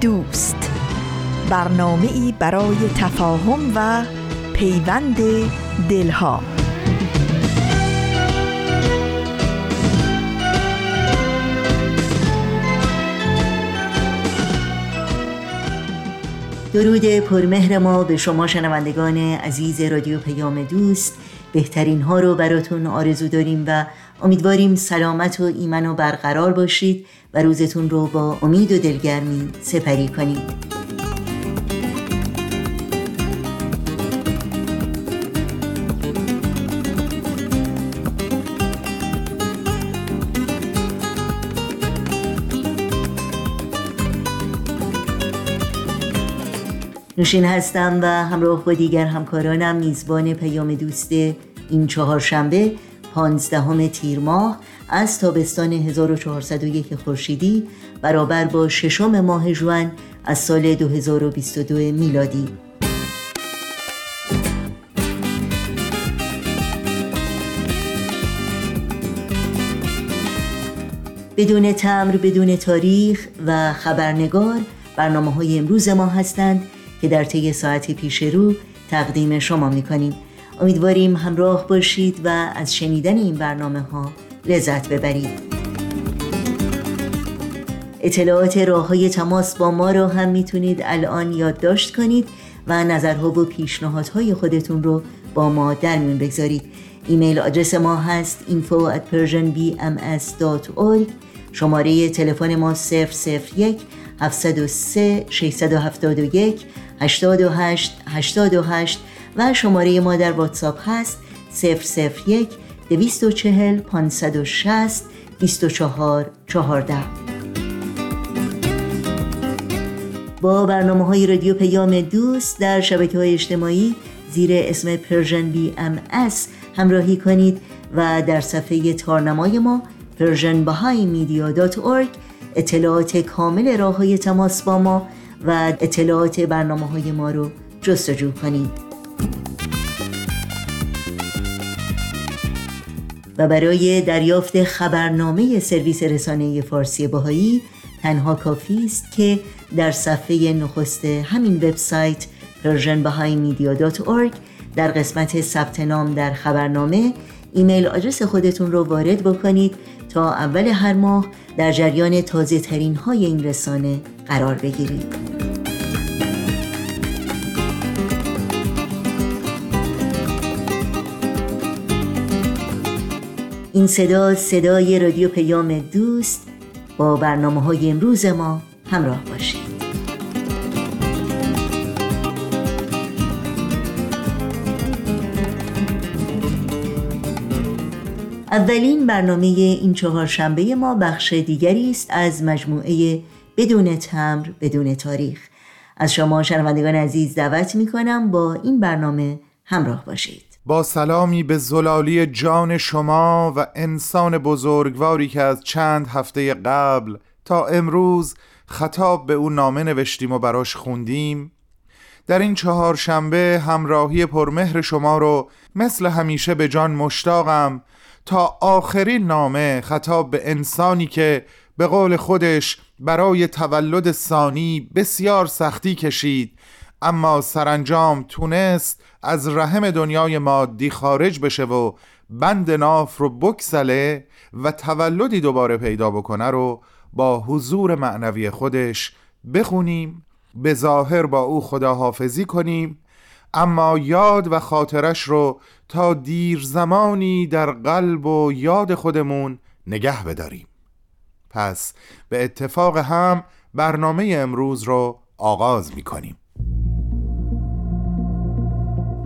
دوست. برنامه ای برای تفاهم و پیوند دلها. درود پرمهر ما به شما شنوندگان عزیز رادیو پیام دوست. بهترین ها رو براتون آرزو داریم و امیدواریم سلامت و ایمن و برقرار باشید. و روزتون رو با امید و دلگرمی سپری کنید نوشین هستم و همراه با دیگر همکارانم میزبان پیام دوست این چهارشنبه پانزدهم تیر ماه از تابستان 1401 خورشیدی برابر با ششم ماه جوان از سال 2022 میلادی. بدون تمر بدون تاریخ و خبرنگار برنامه های امروز ما هستند که در طی ساعت پیش رو تقدیم شما می‌کنیم. امیدواریم همراه باشید و از شنیدن این برنامه ها لذت ببرید. اطلاعات راه های تماس با ما را هم می‌تونید الان یادداشت کنید و نظرها و پیشنهادهای خودتون رو با ما در میون بگذارید. ایمیل آدرس ما هست info at persianbms.org شماره تلفن ما 001 703 671 828 828 و شماره ما در واتساپ هست 001 240 560 24 14 با برنامه های رادیو پیام دوست در شبکه های اجتماعی زیر اسم Persian BMS همراهی کنید و در صفحه تارنمای ما Persian اطلاعات کامل راه های تماس با ما و اطلاعات برنامه های ما رو جستجو کنید. و برای دریافت خبرنامه سرویس رسانه فارسی بهایی تنها کافی است که در صفحه نخست همین وبسایت persianbahaimedia.org در قسمت ثبت نام در خبرنامه ایمیل آدرس خودتون رو وارد بکنید تا اول هر ماه در جریان تازه ترین های این رسانه قرار بگیرید. این صدا صدای رادیو پیام دوست با برنامه های امروز ما همراه باشید. اولین برنامه این چهارشنبه ما بخش دیگری است از مجموعه بدون تمر بدون تاریخ. از شما شنوندگان عزیز دعوت می کنم با این برنامه همراه باشید. با سلامی به زلالی جان شما و انسان بزرگواری که از چند هفته قبل تا امروز خطاب به او نامه نوشتیم و براش خوندیم در این چهار شنبه همراهی پرمهر شما رو مثل همیشه به جان مشتاقم تا آخرین نامه خطاب به انسانی که به قول خودش برای تولد ثانی بسیار سختی کشید اما سرانجام تونست از رحم دنیای مادی خارج بشه و بند ناف رو بکسله و تولدی دوباره پیدا بکنه رو با حضور معنوی خودش بخونیم به ظاهر با او خداحافظی کنیم اما یاد و خاطرش رو تا دیر زمانی در قلب و یاد خودمون نگه بداریم. پس به اتفاق هم برنامه امروز رو آغاز می کنیم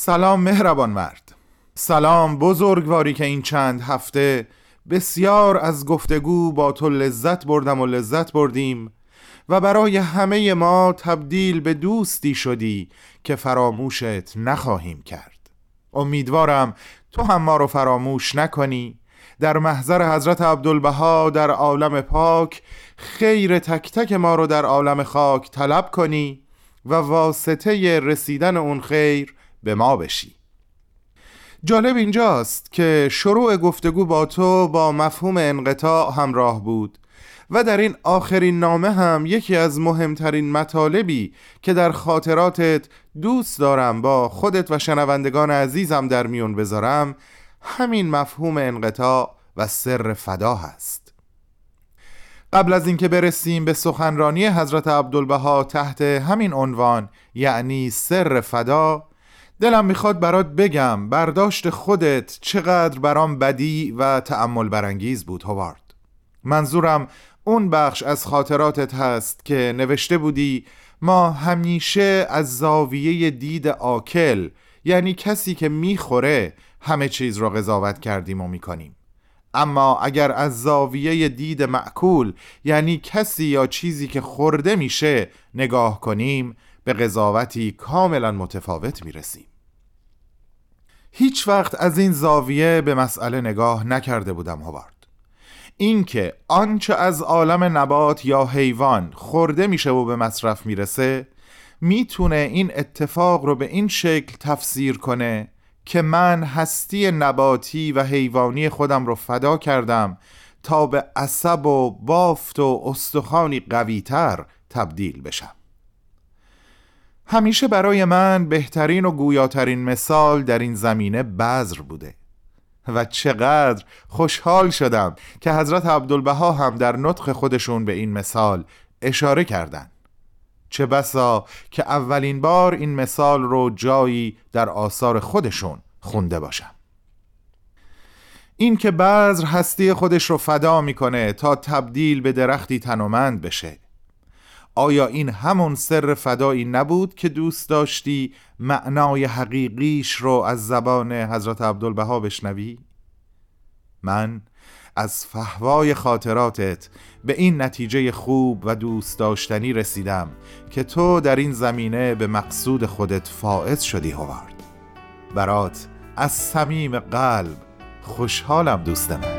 سلام مهربان مرد. سلام بزرگواری که این چند هفته بسیار از گفتگو با تو لذت بردم و لذت بردیم و برای همه ما تبدیل به دوستی شدی که فراموشت نخواهیم کرد. امیدوارم تو هم ما رو فراموش نکنی. در محضر حضرت عبدالبها در عالم پاک خیر تک تک ما رو در عالم خاک طلب کنی و واسطه رسیدن اون خیر به ما بشی. جالب اینجاست که شروع گفتگو با تو با مفهوم انقطاع همراه بود و در این آخرین نامه هم یکی از مهمترین مطالبی که در خاطراتت دوست دارم با خودت و شنوندگان عزیزم در میون بذارم همین مفهوم انقطاع و سر فدا هست. قبل از اینکه برسیم به سخنرانی حضرت عبدالبها تحت همین عنوان یعنی سر فدا دلم می‌خواد برات بگم برداشت خودت چقدر برام بدی و تأمل برانگیز بود هوارد منظورم اون بخش از خاطراتت هست که نوشته بودی ما همیشه از زاویه دید آکل یعنی کسی که می‌خوره همه چیز را قضاوت کردیم و می‌کنیم. اما اگر از زاویه دید معکول یعنی کسی یا چیزی که خورده میشه نگاه کنیم به قضاوتی کاملا متفاوت می‌رسیم. هیچ وقت از این زاویه به مسئله نگاه نکرده بودم هوارد اینکه آنچه از عالم نبات یا حیوان خورده میشه و به مصرف می‌رسه می‌تونه این اتفاق رو به این شکل تفسیر کنه که من هستی نباتی و حیوانی خودم رو فدا کردم تا به عصب و بافت و استخوانی قویتر تبدیل بشم. همیشه برای من بهترین و گویاترین مثال در این زمینه بذر بوده و چقدر خوشحال شدم که حضرت عبدالبها هم در نطق خودشون به این مثال اشاره کردند. چه بسا که اولین بار این مثال رو جایی در آثار خودشون خونده باشم این که بذر هستی خودش رو فدا می‌کنه تا تبدیل به درختی تنومند بشه آیا این همون سر فدایی نبود که دوست داشتی معنای حقیقیش رو از زبان حضرت عبدالبها بشنوی؟ من از فهوای خاطراتت به این نتیجه خوب و دوست داشتنی رسیدم که تو در این زمینه به مقصود خودت فائز شدی هوارد برات از صمیم قلب خوشحالم دوست من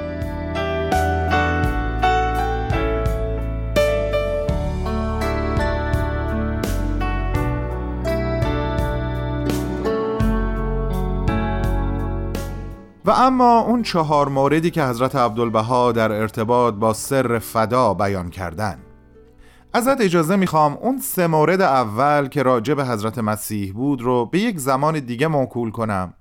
و اما اون چهار موردی که حضرت عبدالبها در ارتباط با سر فدا بیان کردن ازت اجازه می‌خوام اون سه مورد اول که راجع به حضرت مسیح بود رو به یک زمان دیگه موکول کنم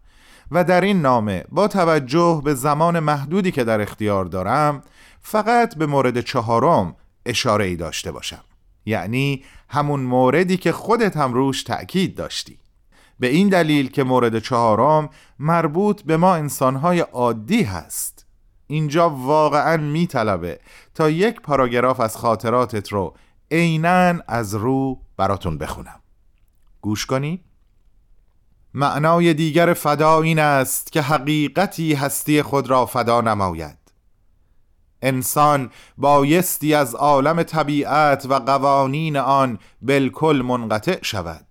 و در این نامه با توجه به زمان محدودی که در اختیار دارم فقط به مورد چهارم اشاره ای داشته باشم. یعنی همون موردی که خودت هم روش تأکید داشتی. به این دلیل که مورد چهارم مربوط به ما انسانهای عادی هست. اینجا واقعا میطلبه تا یک پاراگراف از خاطراتت رو عینا از رو براتون بخونم. گوش کنی؟ معنای دیگر فدا این است که حقیقتی هستی خود را فدا نماید. انسان بایستی از عالم طبیعت و قوانین آن بالکل منقطع شود.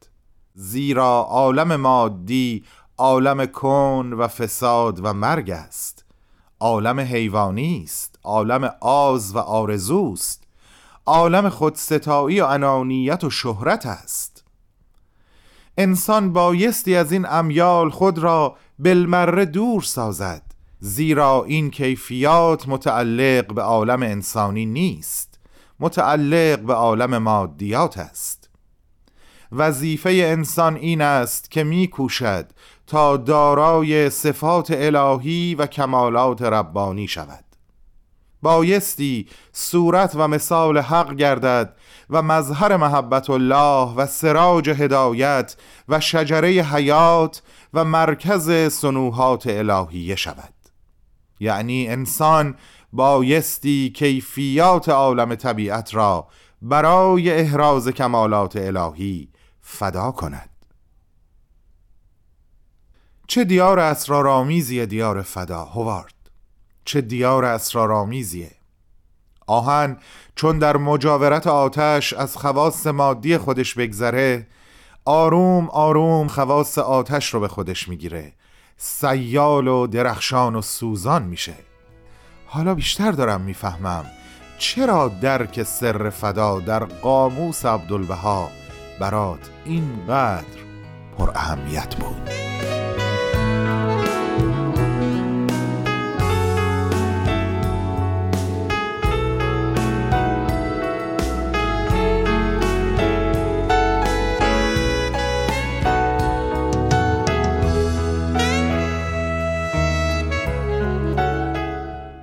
زیرا عالم مادی عالم کن و فساد و مرگ است. عالم حیوانی است عالم آز و آرزوست. عالم خودستایی و انانیت و شهرت است. انسان بایستی از این امیال خود را بالمره دور سازد زیرا این کیفیات متعلق به عالم انسانی نیست. متعلق به عالم مادیات است. وظیفه انسان این است که میکوشد تا دارای صفات الهی و کمالات ربانی شود. بایستی صورت و مثال حق گردد و مظهر محبت الله و سراج هدایت و شجره حیات و مرکز سنوحات الهیه شود. یعنی انسان بایستی کیفیات عالم طبیعت را برای احراز کمالات الهی فدا کند. چه دیار اسرارآمیزی دیار فدا هوارد؟ چه دیار اسرارآمیزیه؟ آهن چون در مجاورت آتش از خواص مادی خودش بگذره آروم آروم خواص آتش رو به خودش می‌گیره. سیال و درخشان و سوزان میشه. حالا بیشتر دارم می‌فهمم چرا درک سر فدا در قاموس عبدالبها برات اینقدر پر اهمیت بود.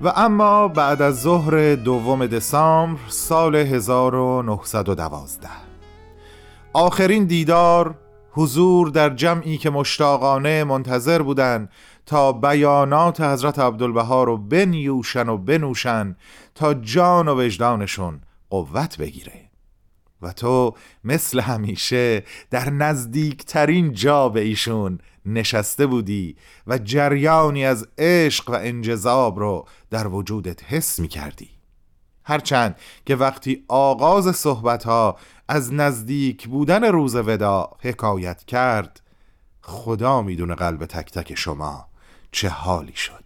و اما بعد از ظهر دوم دسامبر سال 1912 آخرین دیدار حضور در جمعی که مشتاقانه منتظر بودند تا بیانات حضرت عبدالبها رو بنیوشن و بنوشن تا جان و وجدانشون قوت بگیره. و تو مثل همیشه در نزدیکترین جا به ایشون نشسته بودی و جریانی از عشق و انجذاب رو در وجودت حس می کردی هرچند که وقتی آغاز صحبت ها از نزدیک بودن روز ودا حکایت کرد خدا می‌دونه قلب تک تک شما چه حالی شد.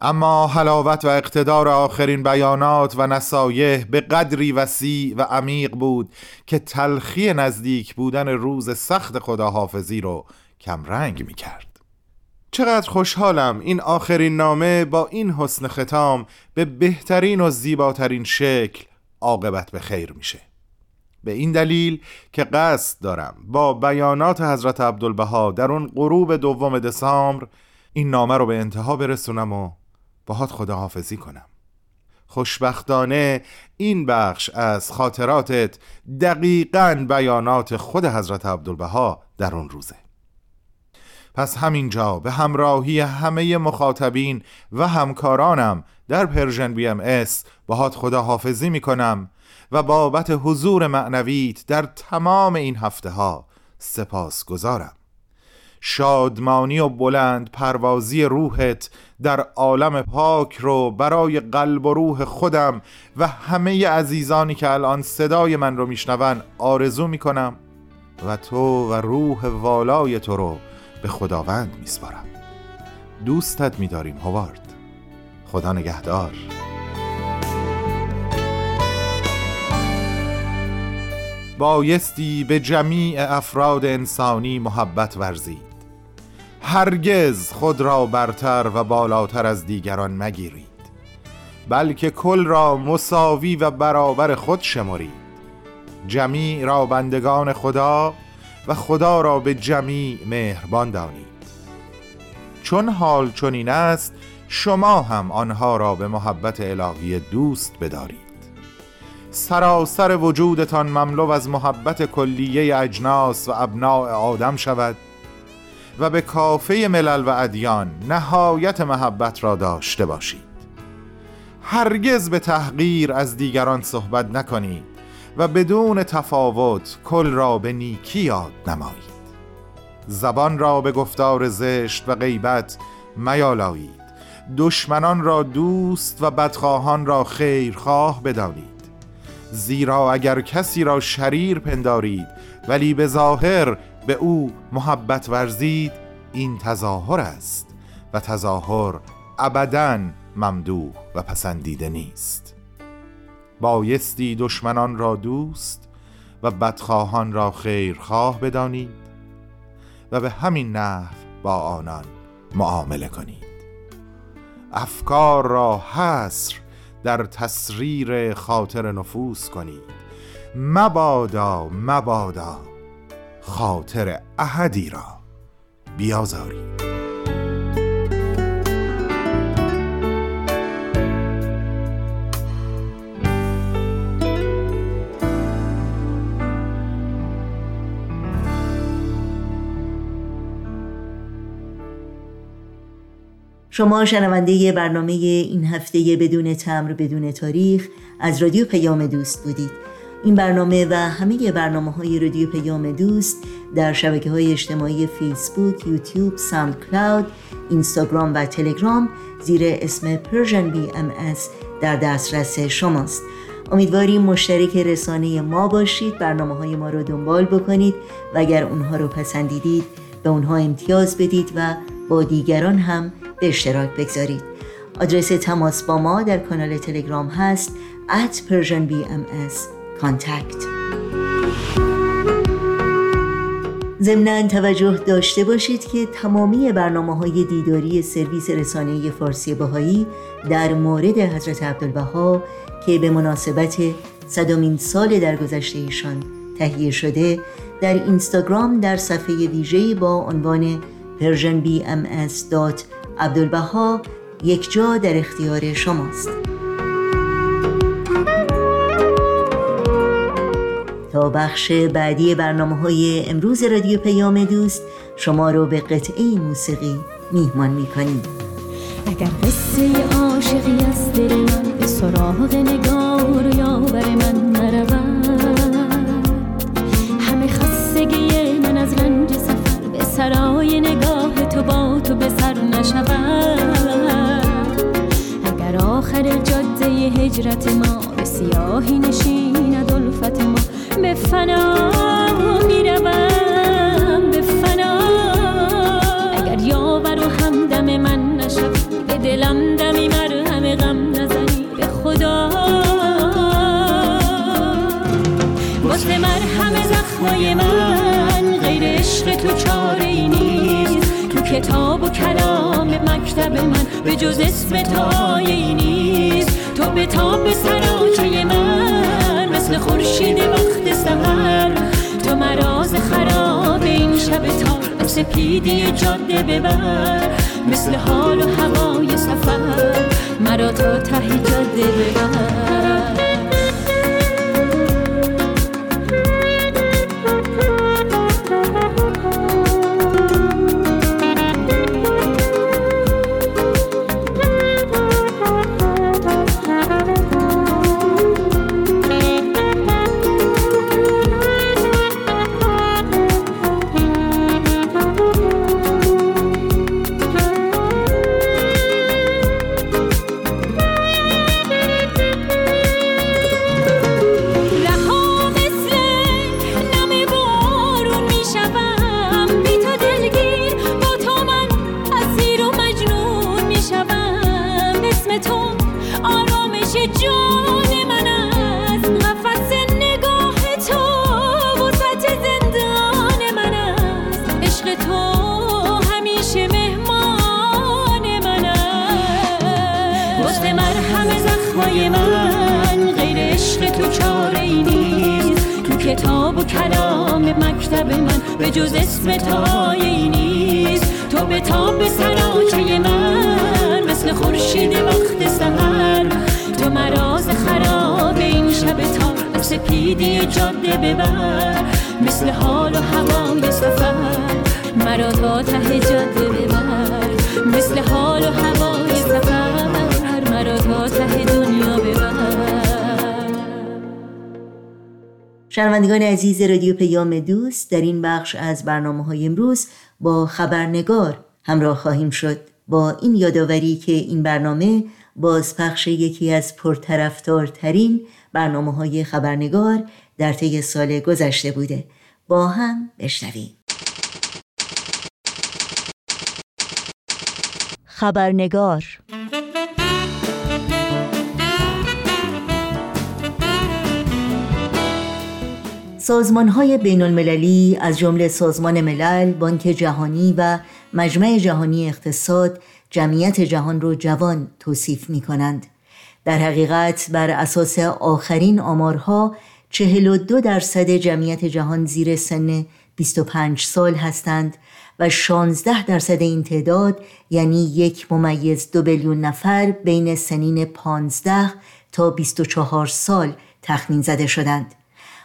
اما حلاوت و اقتدار آخرین بیانات و نصایح به قدری وسیع و عمیق بود که تلخی نزدیک بودن روز سخت خداحافظی رو کمرنگ می کرد چقدر خوشحالم این آخرین نامه با این حسن ختام به بهترین و زیباترین شکل عاقبت به خیر میشه. به این دلیل که قصد دارم با بیانات حضرت عبدالبها در اون غروب دوم دسامبر این نامه رو به انتها برسونم و باهات خداحافظی کنم. خوشبختانه این بخش از خاطراتت دقیقا بیانات خود حضرت عبدالبها در اون روزه. پس همینجا به همراهی همه مخاطبین و همکارانم در Persian BMS باهات خداحافظی می‌کنم و بابت حضور معنویت در تمام این هفته ها سپاس گذارم شادمانی و بلند پروازی روحت در عالم پاک رو برای قلب و روح خودم و همه عزیزانی که الان صدای من رو میشنون آرزو می‌کنم و تو و روح والای تو رو به خداوند میسپارم. دوستت میداریم هوارد. خدا نگهدار. بایستی به جمیع افراد انسانی محبت ورزید. هرگز خود را برتر و بالاتر از دیگران مگیرید بلکه کل را مساوی و برابر خود شمارید جمیع را بندگان خدا و خدا را به جمیع مهربان دانید. چون حال چنین است شما هم آنها را به محبت الهی دوست بدارید. سراسر وجودتان مملو از محبت کلیه اجناس و ابناع آدم شود و به کافه ملل و ادیان نهایت محبت را داشته باشید. هرگز به تحقیر از دیگران صحبت نکنید. و بدون تفاوت کل را به نیکی یاد نمایید. زبان را به گفتار زشت و غیبت میالایید. دشمنان را دوست و بدخواهان را خیرخواه بدانید. زیرا اگر کسی را شریر پندارید ولی به ظاهر به او محبت ورزید این تظاهر است و تظاهر ابدا ممدوح و پسندیده نیست. بایستی دشمنان را دوست و بدخواهان را خیرخواه بدانید و به همین نحو با آنان معامله کنید. افکار را حصر در تصریر خاطر نفوس کنید. مبادا مبادا خاطر احدی را بیازاری شما شنونده برنامه این هفته بدون تمر بدون تاریخ از رادیو پیام دوست بودید. این برنامه و همه برنامه های رادیو پیام دوست در شبکه های اجتماعی فیسبوک، یوتیوب، ساند کلاود، اینستاگرام و تلگرام زیر اسم بی ام در دسترس شماست. امیدواریم مشترک رسانه ما باشید برنامه های ما رو دنبال بکنید و اگر اونها رو پسندیدید به اونها امتیاز بدید و با دیگران هم به اشتراک بگذارید. آدرس تماس با ما در کانال تلگرام هست at Persian contact. ضمنا توجه داشته باشید که تمامی برنامه های دیداری سرویس رسانه فارسی بهایی در مورد حضرت عبدالبها که به مناسبت صدامین سال درگذشته ایشان تهیه شده در اینستاگرام در صفحه ویژه‌ای با عنوان persianbms.com عبدالبها یک جا در اختیار شماست. تا بخش بعدی برنامه های امروز رادیو پیام دوست شما رو به قطعه موسیقی میهمان می‌کنیم. اگر قصه عاشقی از دل من به سراغ نگار و یاور من نرود همه خستگی من از رنج سفر به سرای نگاه تو با تو به نشود. اگر آخر جاده هجرت ما به سیاهی نشیند الفت ما به فنا می‌روم به فنا. اگر یاور و همدم من نشد به دلم دمی مرهم غم نزنی به خدا. واسه مرهم زخمای من غیر عشق تو چاره ای نیست. تو کتاب و کلام مکتب من به جز اسم تو نیست. تو به تاب سراچه من مثل خورشید وقت سهر تو مراز خراب این شب تار سپیدی جاده ببر مثل حال و هوای سفر. مرا تا ته جاده ببر. کتاب و کلام مکتب من به جز اسم تایی نیست. تو به تاب سراچه من مثل خورشید وقت سهر تو مراز خراب این شب تا سپیدی جاده ببر. مثل حال و هوای سفر مرا تا ته جاده ببر. مثل حال و هوای سفر مرا تا ته شنوندگان عزیز رادیو پیام دوست در این بخش از برنامه های امروز با خبرنگار همراه خواهیم شد. با این یادآوری که این برنامه بازپخش یکی از پرطرفدارترین برنامه های خبرنگار در طی سال گذشته بوده. با هم بشنویم. خبرنگار سازمان های بین المللی از جمله سازمان ملل، بانک جهانی و مجمع جهانی اقتصاد جمعیت جهان را جوان توصیف می کنند. در حقیقت بر اساس آخرین آمارها 42 درصد جمعیت جهان زیر سن 25 سال هستند و 16 درصد این تعداد یعنی یک ممیز دو بیلیون نفر بین سنین 15 تا 24 سال تخمین زده شدند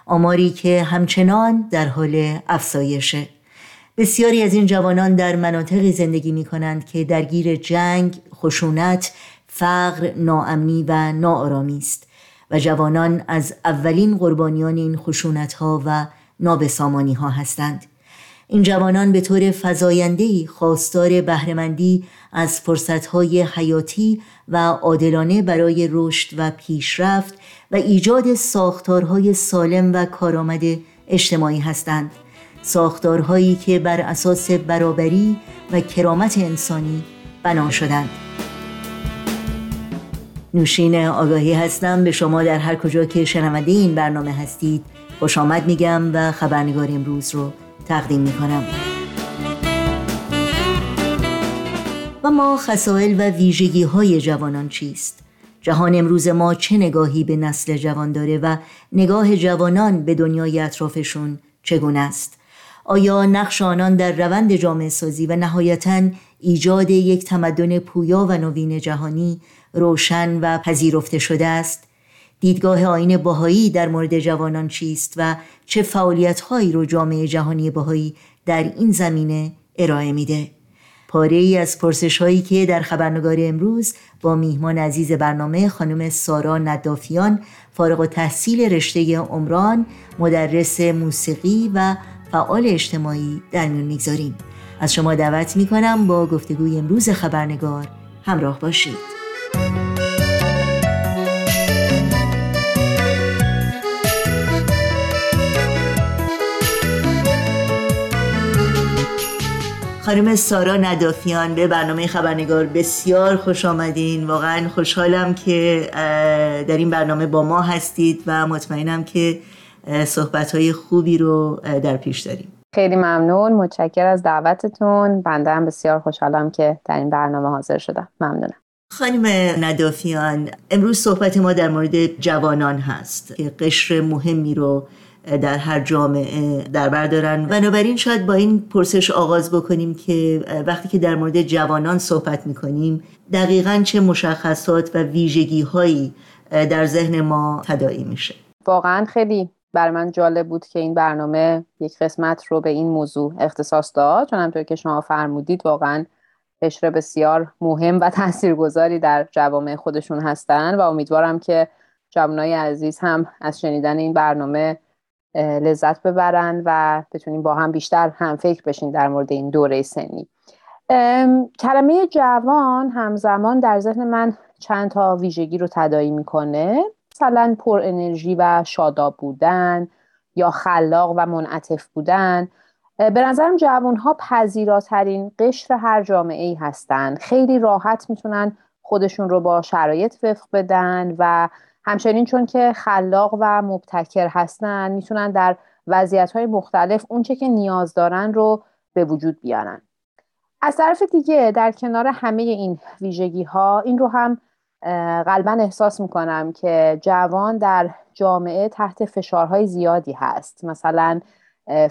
آماری که همچنان در حال افزایشه. بسیاری از این جوانان در مناطقی زندگی می کنند که درگیر جنگ، خشونت، فقر، ناامنی و ناآرامی است و جوانان از اولین قربانیان این خشونت ها و نابسامانی ها هستند. این جوانان به طور فزایندهی خواستار بهرهمندی از فرصتهای حیاتی و عادلانه برای رشد و پیشرفت و ایجاد ساختارهای سالم و کارآمد اجتماعی هستند. ساختارهایی که بر اساس برابری و کرامت انسانی بنا شدند. نوشین آگاهی هستم. به شما در هر کجا که شنونده این برنامه هستید خوش آمد میگم و خبرنگار امروز رو تقدیم می‌کنم. و ما خسائل و ویژگی های جوانان چیست؟ جهان امروز ما چه نگاهی به نسل جوان داره و نگاه جوانان به دنیای اطرافشون چگونه است؟ آیا نقش آنان در روند جامعه سازی و نهایتا ایجاد یک تمدن پویا و نوین جهانی روشن و پذیرفته شده است؟ دیدگاه آین باهایی در مورد جوانان چیست و چه فعالیت هایی رو جامعه جهانی باهایی در این زمینه ارائه میده پاره ای از پرسش هایی که در خبرنگار امروز با میهمان عزیز برنامه خانم سارا ندافیان فارغ و تحصیل رشته عمران مدرس موسیقی و فعال اجتماعی در میون می‌گذاریم. از شما دعوت می‌کنم با گفتگوی امروز خبرنگار همراه باشید. خانم سارا ندافیان به برنامه خبرنگار بسیار خوش آمدین. واقعا خوشحالم که در این برنامه با ما هستید و مطمئنم که صحبت خوبی رو در پیش داریم. خیلی ممنون. متشکر از دعوتتون. بنده هم بسیار خوشحالم که در این برنامه حاضر شدم. ممنونم. خانم ندافیان امروز صحبت ما در مورد جوانان هست که قشر مهمی رو در هر جامعه در بر دارن. بنابراین شاید با این پرسش آغاز بکنیم که وقتی که در مورد جوانان صحبت می‌کنیم دقیقا چه مشخصات و ویژگی هایی در ذهن ما تداعی میشه؟ واقعا خیلی بر من جالب بود که این برنامه یک قسمت رو به این موضوع اختصاص داد چون همطور که شما فرمودید واقعا قشر بسیار مهم و تاثیرگذاری در جوامع خودشون هستن و امیدوارم که جوانای عزیز هم از شنیدن این برنامه لذت ببرن و بتونیم با هم بیشتر هم فکر بشین در مورد این دوره سنی. کلمه جوان همزمان در ذهن من چند تا ویژگی رو تدایی می‌کنه. مثلا پر انرژی و شاداب بودن یا خلاق و منعطف بودن. به نظرم جوان ها پذیراترین قشر هر جامعه ای هستن. خیلی راحت می‌تونن خودشون رو با شرایط وفق بدن و همچنین چون که خلاق و مبتکر هستن می‌تونن در وضعیت های مختلف اونچه که نیاز دارن رو به وجود بیارن. از طرف دیگه در کنار همه این ویژگی ها این رو هم غالبا احساس می‌کنم که جوان در جامعه تحت فشارهای زیادی هست. مثلا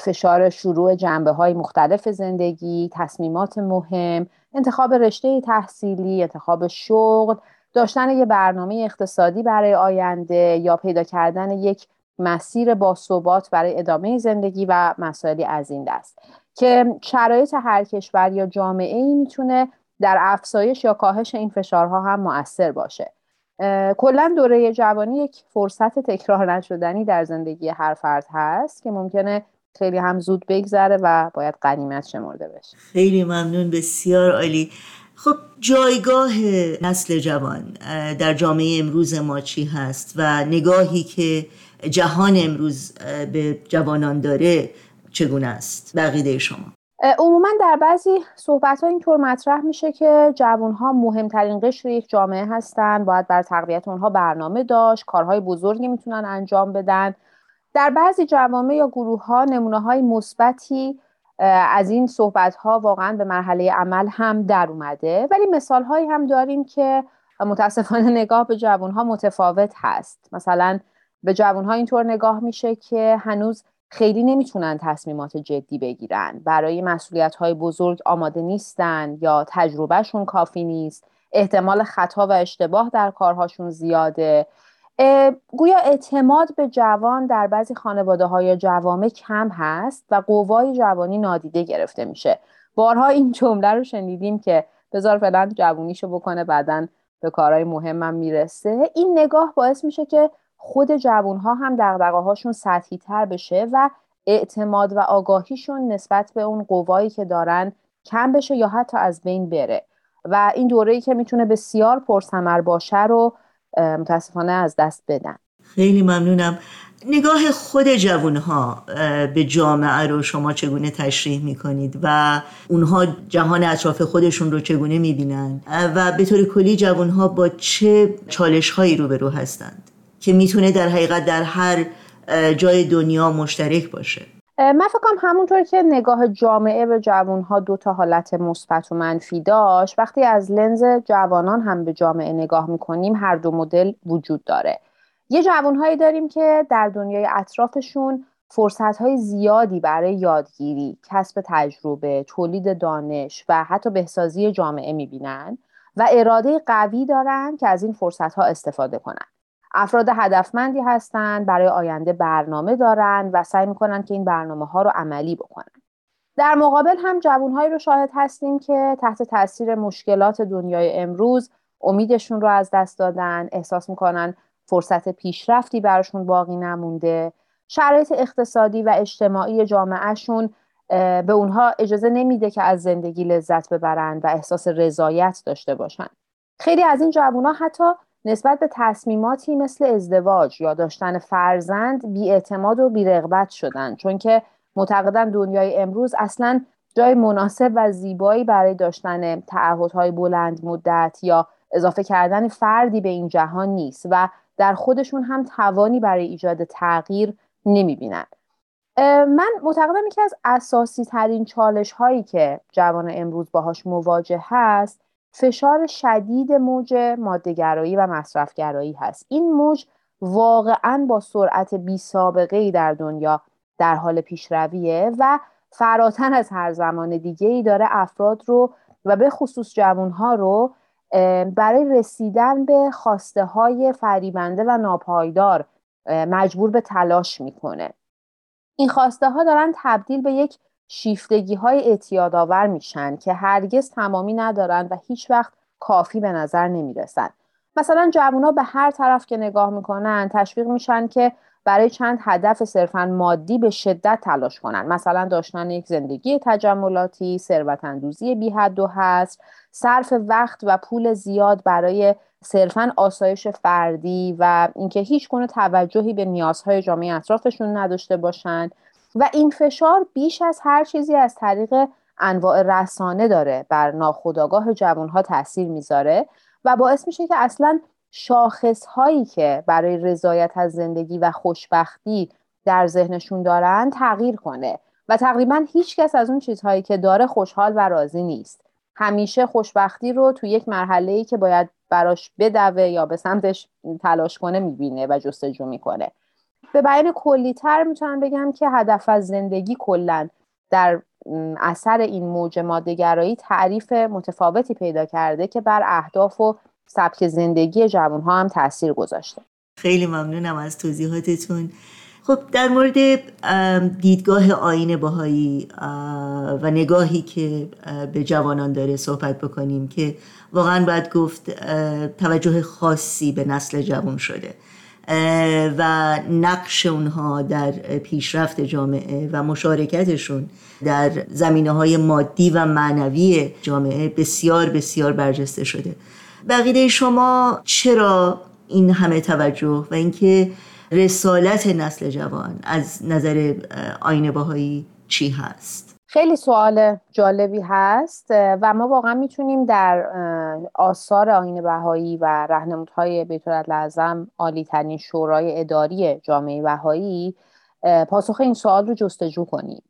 فشار شروع جنبه های مختلف زندگی تصمیمات مهم انتخاب رشته تحصیلی انتخاب شغل داشتن یه برنامه اقتصادی برای آینده یا پیدا کردن یک مسیر با ثبات برای ادامه زندگی و مسائلی از این دست که شرایط هر کشور یا جامعه ای می‌تونه در افزایش یا کاهش این فشارها هم مؤثر باشه. کلا دوره جوانی یک فرصت تکرار نشدنی در زندگی هر فرد هست که ممکنه خیلی هم زود بگذره و باید قنیمت شمرده بشه. خیلی ممنون بسیار عالی. خب جایگاه نسل جوان در جامعه امروز ما چی هست و نگاهی که جهان امروز به جوانان داره چگونه است؟ بقیده شما. عموما در بعضی صحبت ها اینطور مطرح میشه که جوان ها مهمترین قشر یک جامعه هستند باید بر تقویت اونها برنامه داشت کارهای بزرگی می‌تونن انجام بدن. در بعضی جوامع یا گروه ها نمونه های مثبتی از این صحبت ها واقعا به مرحله عمل هم در اومده. ولی مثال هایی هم داریم که متاسفانه نگاه به جوان ها متفاوت هست. مثلا به جوانها اینطور نگاه میشه که هنوز خیلی نمی‌تونن تصمیمات جدی بگیرن. برای مسئولیت های بزرگ آماده نیستن یا تجربهشون کافی نیست. احتمال خطا و اشتباه در کارهاشون زیاده. گویا اعتماد به جوان در بعضی خانواده های جوامع کم هست و قوای جوانی نادیده گرفته میشه. بارها این جمله رو شنیدیم که بذار فعلا جوونیشو بکنه بعدا به کارهای مهمم می‌رسه. این نگاه باعث میشه که خود جوانها هم دقدقه هاشون سطحی تر بشه و اعتماد و آگاهیشون نسبت به اون قوایی که دارن کم بشه یا حتی از بین بره. و این دوره‌ای که می‌تونه بسیار پرثمر باشه رو متاسفانه از دست بدن. خیلی ممنونم. نگاه خود جوانها به جامعه رو شما چگونه تشریح می‌کنید و اونها جهان اطراف خودشون رو چگونه می‌بینن؟ و به طور کلی جوانها با چه چالش هایی روبرو هستند که می‌تونه در حقیقت در هر جای دنیا مشترک باشه؟ من فکر کنم همونطور که نگاه جامعه به جوانها دو تا حالت مثبت و منفی داشت وقتی از لنز جوانان هم به جامعه نگاه می‌کنیم هر دو مدل وجود داره یه جوانهایی داریم که در دنیای اطرافشون فرصتهای زیادی برای یادگیری، کسب تجربه، تولید دانش و حتی بهسازی جامعه می‌بینن و اراده قوی دارن که از این فرصتها استفاده کنن. افراد هدفمندی هستند برای آینده برنامه دارند و سعی می‌کنن که این برنامه ها رو عملی بکنن. در مقابل هم جوانهایی رو شاهد هستیم که تحت تاثیر مشکلات دنیای امروز امیدشون رو از دست دادن احساس می‌کنن فرصت پیشرفتی براشون باقی نمونده. شرایط اقتصادی و اجتماعی جامعهشون به اونها اجازه نمیده که از زندگی لذت ببرند و احساس رضایت داشته باشند خیلی از این جوانها حتی نسبت به تصمیماتی مثل ازدواج یا داشتن فرزند بیاعتماد و بیرغبت شدن. چون که معتقدن دنیای امروز اصلا جای مناسب و زیبایی برای داشتن تعهدهای بلند مدت یا اضافه کردن فردی به این جهان نیست و در خودشون هم توانی برای ایجاد تغییر نمی‌بینن. من معتقدم یکی از اساسی ترین چالش هایی که جوان امروز باهاش مواجه هست فشار شدید موج مادهگرایی و مصرفگرایی هست. این موج واقعا با سرعت بی سابقه ای در دنیا در حال پیشرویه و فراتر از هر زمان دیگه ای داره افراد رو و به خصوص جوانها رو برای رسیدن به خواسته های فریبنده و ناپایدار مجبور به تلاش می‌کنه. این خواسته ها دارن تبدیل به یک شیفتگی های اعتیادآور میشن که هرگز تمامی ندارن و هیچ وقت کافی به نظر نمی‌رسن. مثلا جوونا به هر طرف که نگاه می‌کنن تشویق میشن که برای چند هدف صرفا مادی به شدت تلاش کنن. مثلا داشتن یک زندگی تجملاتی ثروت اندوزی بی حد و حصر صرف وقت و پول زیاد برای صرفا آسایش فردی و اینکه هیچ گونه توجهی به نیازهای جامعه اطرافشون نداشته باشند و این فشار بیش از هر چیزی از طریق انواع رسانه داره. بر ناخودآگاه جوانها تاثیر می‌ذاره و باعث میشه که اصلا شاخص هایی که برای رضایت از زندگی و خوشبختی در ذهنشون دارن تغییر کنه و تقریبا هیچ کس از اون چیزهایی که داره خوشحال و راضی نیست. همیشه خوشبختی رو تو یک مرحله ای که باید براش بدوه یا به سمتش تلاش کنه می‌بینه و جستجو می‌کنه. به بیان کلیتر می‌تونم بگم که هدف از زندگی کلا در اثر این موج مادهگرایی تعریف متفاوتی پیدا کرده که بر اهداف و سبک زندگی جوانها هم تاثیر گذاشته. خیلی ممنونم از توضیحاتتون. خب در مورد دیدگاه آین باهایی و نگاهی که به جوانان داره صحبت بکنیم که واقعا باید گفت توجه خاصی به نسل جوان شده. و نقش اونها در پیشرفت جامعه و مشارکتشون در زمینه های مادی و معنوی جامعه بسیار بسیار برجسته شده بقیده شما چرا این همه توجه و اینکه رسالت نسل جوان از نظر آین باهایی چی هست؟ خیلی سوال جالبی هست و ما واقعا می‌تونیم در آثار آین بهایی و رهنمودهای بیت لازم عالی ترین شورای اداری جامعه بهایی پاسخ این سوال رو جستجو کنیم.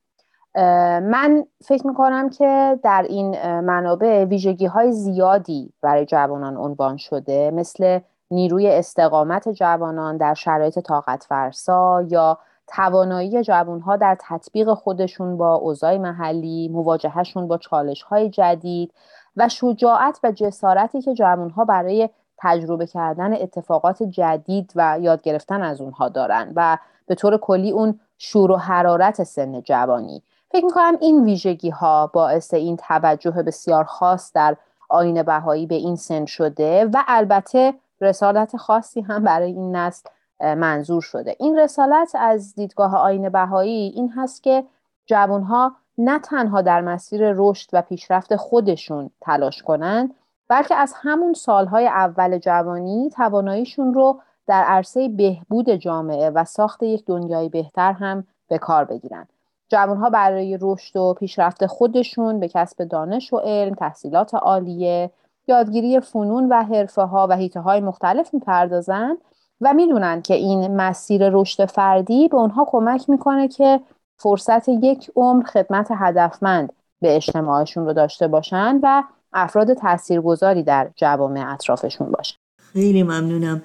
من فکر می‌کنم که در این منابع ویژگی های زیادی برای جوانان عنوان شده مثل نیروی استقامت جوانان در شرایط طاقت فرسا یا توانایی جوانها در تطبیق خودشون با اوضاع محلی مواجههشون با چالش های جدید و شجاعت و جسارتی که جوانها برای تجربه کردن اتفاقات جدید و یاد گرفتن از اونها دارن و به طور کلی اون شور و حرارت سن جوانی. فکر می‌کنم این ویژگی ها باعث این توجه بسیار خاص در آین بهایی به این سن شده و البته رسالت خاصی هم برای این نسل منظور شده. این رسالت از دیدگاه آین بهایی این هست که جوانها نه تنها در مسیر رشد و پیشرفت خودشون تلاش کنند بلکه از همون سالهای اول جوانی تواناییشون رو در عرصه بهبود جامعه و ساخت یک دنیای بهتر هم به کار بگیرن. جوانها برای رشد و پیشرفت خودشون به کسب دانش و علم، تحصیلات عالیه، یادگیری فنون و حرفه ها و حیطه های مختلف می‌پردازن و می‌دونن که این مسیر رشد فردی به اونها کمک می‌کنه که فرصت یک عمر خدمت هدفمند به اجتماعشون رو داشته باشن و افراد تاثیرگذاری در جوامع اطرافشون باشن. خیلی ممنونم.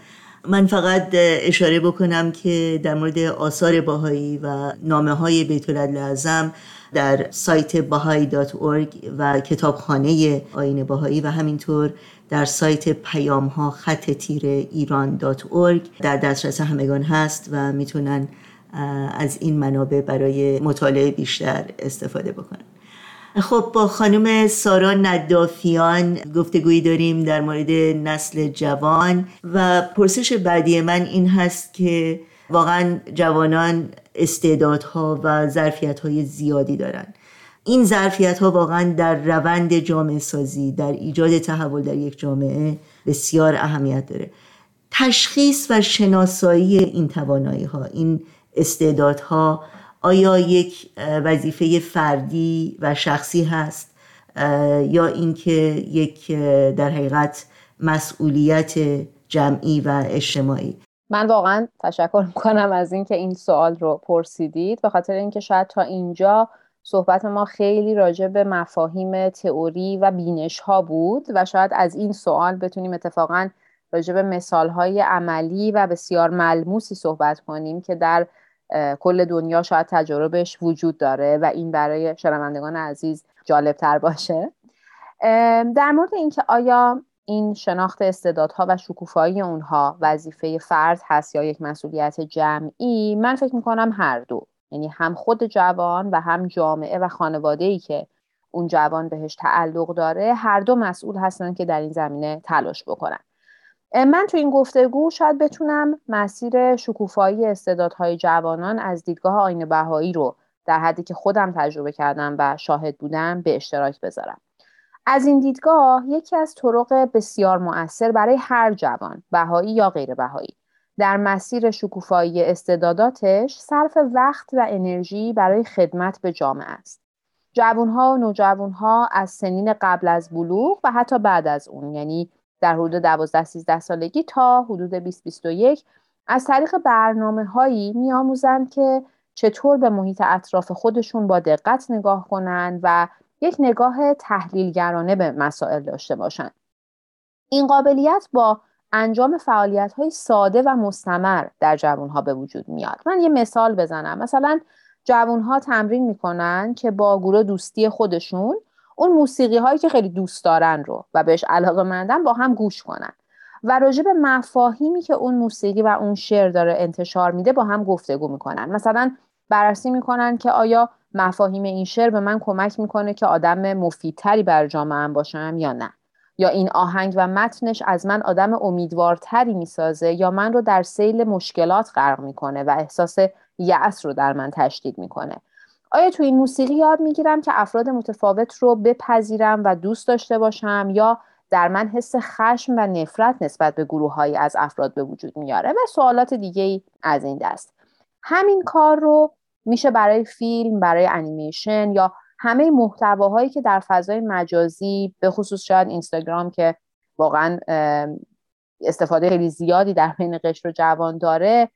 من فقط اشاره بکنم که در مورد آثار باهایی و نامه های بیت لازم در سایت باهایی و کتابخانه آین باهایی و همینطور در سایت پیام ها خط تیر ایران در دسترس همگان هست و می‌تونن از این منابع برای مطالعه بیشتر استفاده بکنن. خب با خانم سارا ندافیان گفتگویی داریم در مورد نسل جوان و پرسش بعدی من این هست که واقعا جوانان استعدادها و ظرفیتهای زیادی دارند این ظرفیت ها واقعا در روند جامعه سازی در ایجاد تحول در یک جامعه بسیار اهمیت داره. تشخیص و شناسایی این توانایی ها این استعدادها آیا یک وظیفه فردی و شخصی هست یا اینکه یک در حقیقت مسئولیت جمعی و اجتماعی؟ من واقعا تشکر می‌کنم از اینکه این سوال رو پرسیدید به خاطر اینکه شاید تا اینجا صحبت ما خیلی راجع به مفاهیم تئوری و بینش ها بود و شاید از این سوال بتونیم اتفاقا راجع به مثال های عملی و بسیار ملموسی صحبت کنیم که در کل دنیا شاید تجربهش وجود داره و این برای شنوندگان عزیز جالب تر باشه در مورد اینکه آیا این شناخت استعدادها و شکوفایی اونها وظیفه فرد هست یا یک مسئولیت جمعی من فکر می‌کنم هر دو. یعنی هم خود جوان و هم جامعه و خانواده ای که اون جوان بهش تعلق داره هر دو مسئول هستن که در این زمینه تلاش بکنن. من تو این گفتگو شاید بتونم مسیر شکوفایی استعدادهای جوانان از دیدگاه آین بهایی رو در حدی که خودم تجربه کردم و شاهد بودم به اشتراک بذارم. از این دیدگاه یکی از طرق بسیار مؤثر برای هر جوان بهایی یا غیر بهایی در مسیر شکوفایی استعداداتش صرف وقت و انرژی برای خدمت به جامعه است جوانها و نوجوانها از سنین قبل از بلوغ و حتی بعد از اون یعنی در حدود 12 13 سالگی تا حدود 20 21 از طریق برنامه هایی میآموزند که چطور به محیط اطراف خودشون با دقت نگاه کنند و یک نگاه تحلیلگرانه به مسائل داشته باشند. این قابلیت با انجام فعالیت های ساده و مستمر در جوان ها به وجود میاد. من یه مثال بزنم. مثلا جوان ها تمرین می‌کنن که با گروه دوستی خودشون اون موسیقی هایی که خیلی دوست دارن رو و بهش علاقه مندن با هم گوش کنن و راجع به مفاهیمی که اون موسیقی و اون شعر داره انتشار میده با هم گفتگو می‌کنن مثلا بررسی می‌کنن که آیا مفاهیم این شعر به من کمک می‌کنه که آدم مفیدتری بر جامعه باشم یا نه یا این آهنگ و متنش از من آدم امیدوارتری می‌سازه یا من رو در سیل مشکلات غرق می‌کنه و احساس یأس رو در من تشدید می‌کنه؟ آیا تو این موسیقی یاد می‌گیرم که افراد متفاوت رو بپذیرم و دوست داشته باشم یا در من حس خشم و نفرت نسبت به گروه از افراد به وجود میاره؟ و سوالات دیگه ای از این دست. همین کار رو میشه برای فیلم برای انیمیشن یا همه محتواهایی که در فضای مجازی به خصوص شاید اینستاگرام که واقعا استفاده خیلی زیادی در بین قشر و جوان داره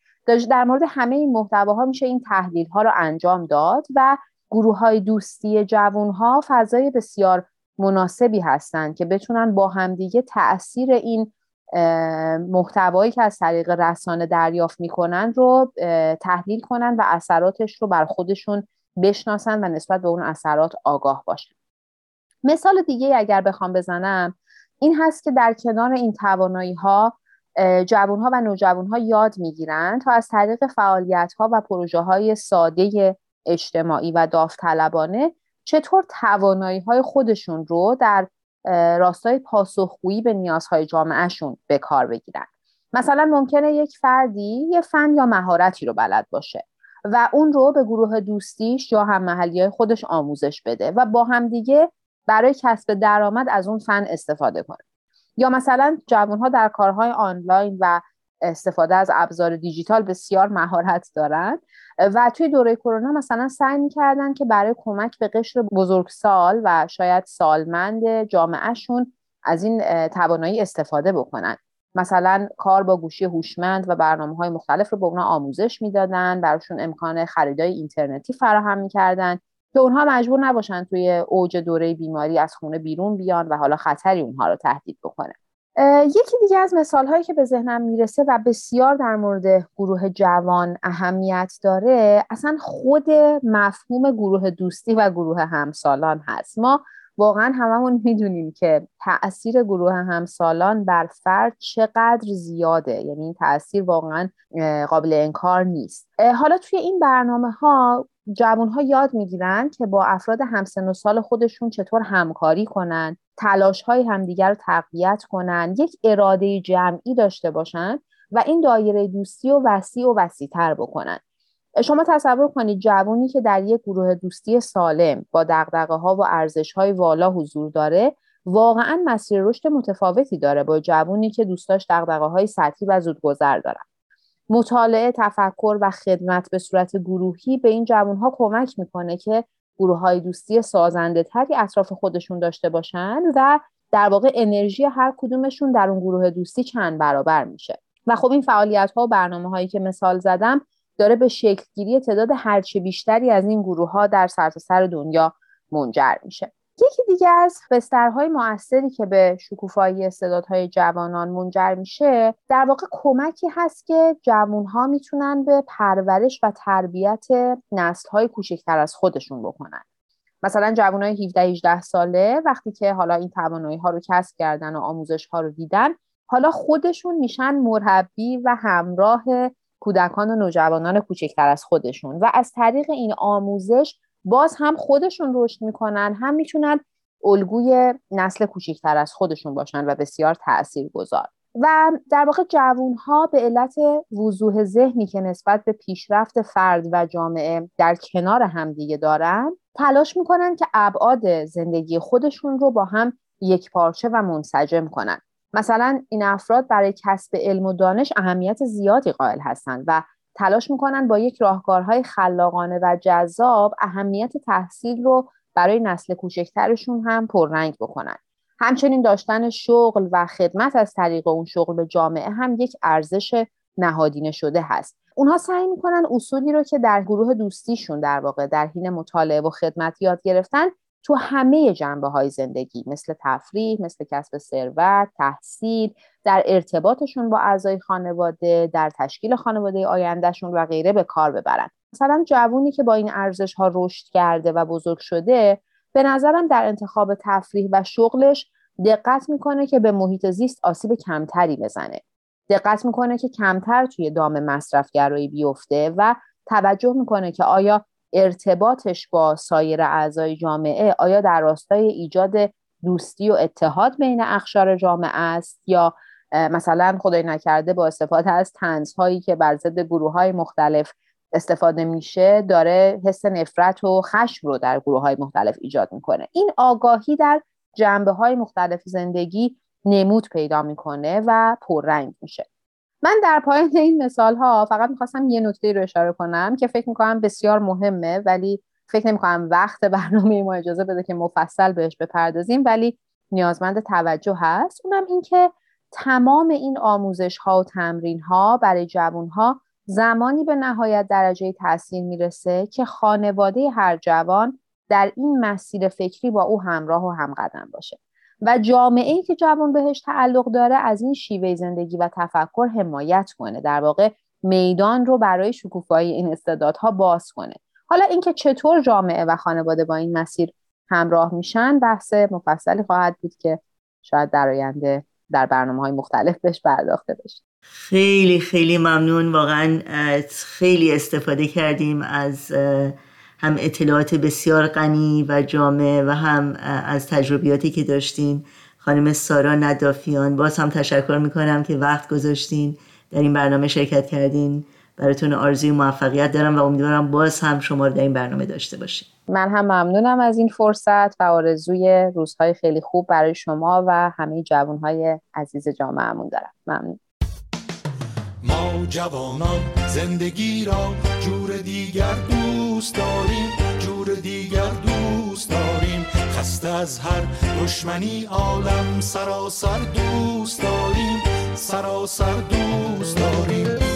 در مورد همه این محتواها میشه این تحلیل ها رو انجام داد و گروه های دوستی جوون ها فضای بسیار مناسبی هستند که بتونن با همدیگه تاثیر این محتوایی که از طریق رسانه دریافت می‌کنن رو تحلیل کنن و اثراتش رو بر خودشون بشناسن و نسبت به اون اثرات آگاه باشن. مثال دیگه اگر بخوام بزنم این هست که در کنار این توانایی ها جوان ها و نوجوان ها یاد می‌گیرن تا از طریق فعالیت ها و پروژه های ساده اجتماعی و داوطلبانه چطور توانایی های خودشون رو در راستای پاسخگویی به نیازهای جامعهشون به کار بگیرن. مثلا ممکنه یک فردی یه فن یا مهارتی رو بلد باشه. و اون رو به گروه دوستیش یا هم محلی خودش آموزش بده و با هم دیگه برای کسب درآمد از اون فن استفاده کنه. یا مثلا ها در کارهای آنلاین و استفاده از ابزار دیجیتال بسیار مهارت دارن و توی دوره کرونا مثلا سعی می‌کردن که برای کمک به قشر بزرگسال و شاید سالمند جامعهشون از این توانایی استفاده بکنن. مثلا کار با گوشی هوشمند و برنامه های مختلف رو به اونا آموزش می‌دادن براشون امکان خریدای اینترنتی فراهم می‌کردن که اونها مجبور نباشن توی اوج دوره بیماری از خونه بیرون بیان و حالا خطری اونها رو تهدید بکنه. یکی دیگه از مثال هایی که به ذهنم می‌رسه و بسیار در مورد گروه جوان اهمیت داره اصلا خود مفهوم گروه دوستی و گروه همسالان هست. ما واقعا هممون می‌دونیم که تاثیر گروه همسالان بر فرد چقدر زیاده. یعنی این تاثیر واقعا قابل انکار نیست. حالا توی این برنامه ها جوان ها یاد می‌گیرن که با افراد همسن و سال خودشون چطور همکاری کنن تلاش های همدیگر رو تقویت کنن یک اراده جمعی داشته باشن و این دایره دوستی و وسیع و وسیعتر بکنن. شما تصور کنید جوانی که در یک گروه دوستی سالم با دقدقه ها و ارزش های والا حضور داره واقعا مسیر رشد متفاوتی داره با جوانی که دوستاش دقدقه های سطحی و زودگذر دارن مطالعه تفکر و خدمت به صورت گروهی به این جوان ها کمک می‌کنه که گروه های دوستی سازنده تری اطراف خودشون داشته باشن و در واقع انرژی هر کدومشون در اون گروه دوستی چند برابر میشه. و خب این فعالیت ها و برنامه هایی که مثال زدم داره به شکلگیری تعداد هرچه بیشتری از این گروه ها در سرتاسر سر دنیا منجر میشه. یکی دیگه از بسترهای موثری که به شکوفایی استعدادهای جوانان منجر میشه در واقع کمکی هست که جوانها می‌تونن به پرورش و تربیت نسلهای کوچکتر از خودشون بکنن. مثلا جوانای 17 18 ساله وقتی که حالا این توانایی ها رو کسب کردن و آموزش ها رو دیدن حالا خودشون میشن مربی و همراه کودکان و نوجوانان کوچکتر از خودشون. و از طریق این آموزش باز هم خودشون رشد می‌کنن هم می‌تونن الگوی نسل کوچکتر از خودشون باشن و بسیار تأثیر گذار و در واقع جوون ها به علت وضوح ذهنی که نسبت به پیشرفت فرد و جامعه در کنار همدیگه دارن تلاش می‌کنن که ابعاد زندگی خودشون رو با هم یک پارچه و منسجم کنن. مثلا این افراد برای کسب علم و دانش اهمیت زیادی قائل هستند و تلاش می‌کنن با یک راهکارهای خلاقانه و جذاب اهمیت تحصیل رو برای نسل کوچکترشون هم پررنگ بکنن. همچنین داشتن شغل و خدمت از طریق اون شغل به جامعه هم یک ارزش نهادینه شده هست. اونها سعی می‌کنن اصولی رو که در گروه دوستیشون در واقع در حین مطالعه و خدمت یاد گرفتن تو همه جنبه های زندگی مثل تفریح، مثل کسب ثروت، تحصیل، در ارتباطشون با اعضای خانواده، در تشکیل خانواده آیندهشون و غیره به کار ببرن. مثلا جوونی که با این ارزش ها رشد کرده و بزرگ شده به نظرم در انتخاب تفریح و شغلش دقت می‌کنه که به محیط زیست آسیب کمتری بزنه. دقت می‌کنه که کمتر توی دام مصرفگرایی بیفته و توجه می‌کنه که آیا ارتباطش با سایر اعضای جامعه آیا در راستای ایجاد دوستی و اتحاد بین اخشار جامعه است یا مثلا خدای نکرده با استفاده از تنزهایی که بر ضد گروه های مختلف استفاده میشه داره حس نفرت و خشم رو در گروه های مختلف ایجاد می‌کنه. این آگاهی در جنبه های مختلف زندگی نمود پیدا می‌کنه و پررنگ میشه. من در پایان این مثال ها فقط می‌خواستم یه نکته رو اشاره کنم که فکر می‌کنم بسیار مهمه ولی فکر نمی‌کنم وقت برنامه ما اجازه بده که مفصل بهش بپردازیم. ولی نیازمند توجه هست. اونم این که تمام این آموزش ها و تمرین ها برای جوان ها زمانی به نهایت درجه تاثیر می‌رسه که خانواده هر جوان در این مسیر فکری با او همراه و همقدم باشه. و جامعه ای که جوان بهش تعلق داره از این شیوه زندگی و تفکر حمایت کنه. در واقع میدان رو برای شکوفایی این استعدادها باز کنه. حالا اینکه چطور جامعه و خانواده با این مسیر همراه میشن بحث مفصلی خواهد بود که شاید در آینده در برنامه های مختلف بهش پرداخته بشه. خیلی خیلی ممنون. واقعا خیلی استفاده کردیم از هم اطلاعات بسیار غنی و جامع و هم از تجربیاتی که داشتین. خانم سارا ندافیان باز هم تشکر می‌کنم که وقت گذاشتین. در این برنامه شرکت کردین. براتون آرزوی موفقیت دارم و امیدوارم باز هم شما رو در این برنامه داشته باشیم. من هم ممنونم از این فرصت و آرزوی روزهای خیلی خوب برای شما و همه جوانهای عزیز جامعهمون دارم. ممنون. ما جوانان زندگی را جور دیگر دوست داریم جور دیگر دوست داریم. خسته از هر دشمنی عالم سراسر دوست داریم. سراسر دوست داریم.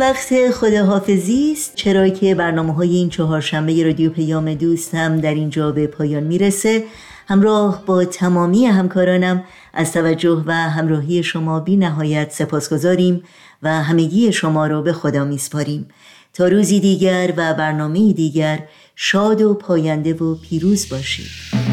وقت خداحافظی است چرا که برنامه های این چهارشنبه رادیو پیام دوست هم در اینجا به پایان می‌رسه. همراه با تمامی همکارانم از توجه و همراهی شما بی نهایت سپاس گذاریم و همگی شما را به خدا میسپاریم. تا روزی دیگر و برنامه دیگر شاد و پاینده و پیروز باشید.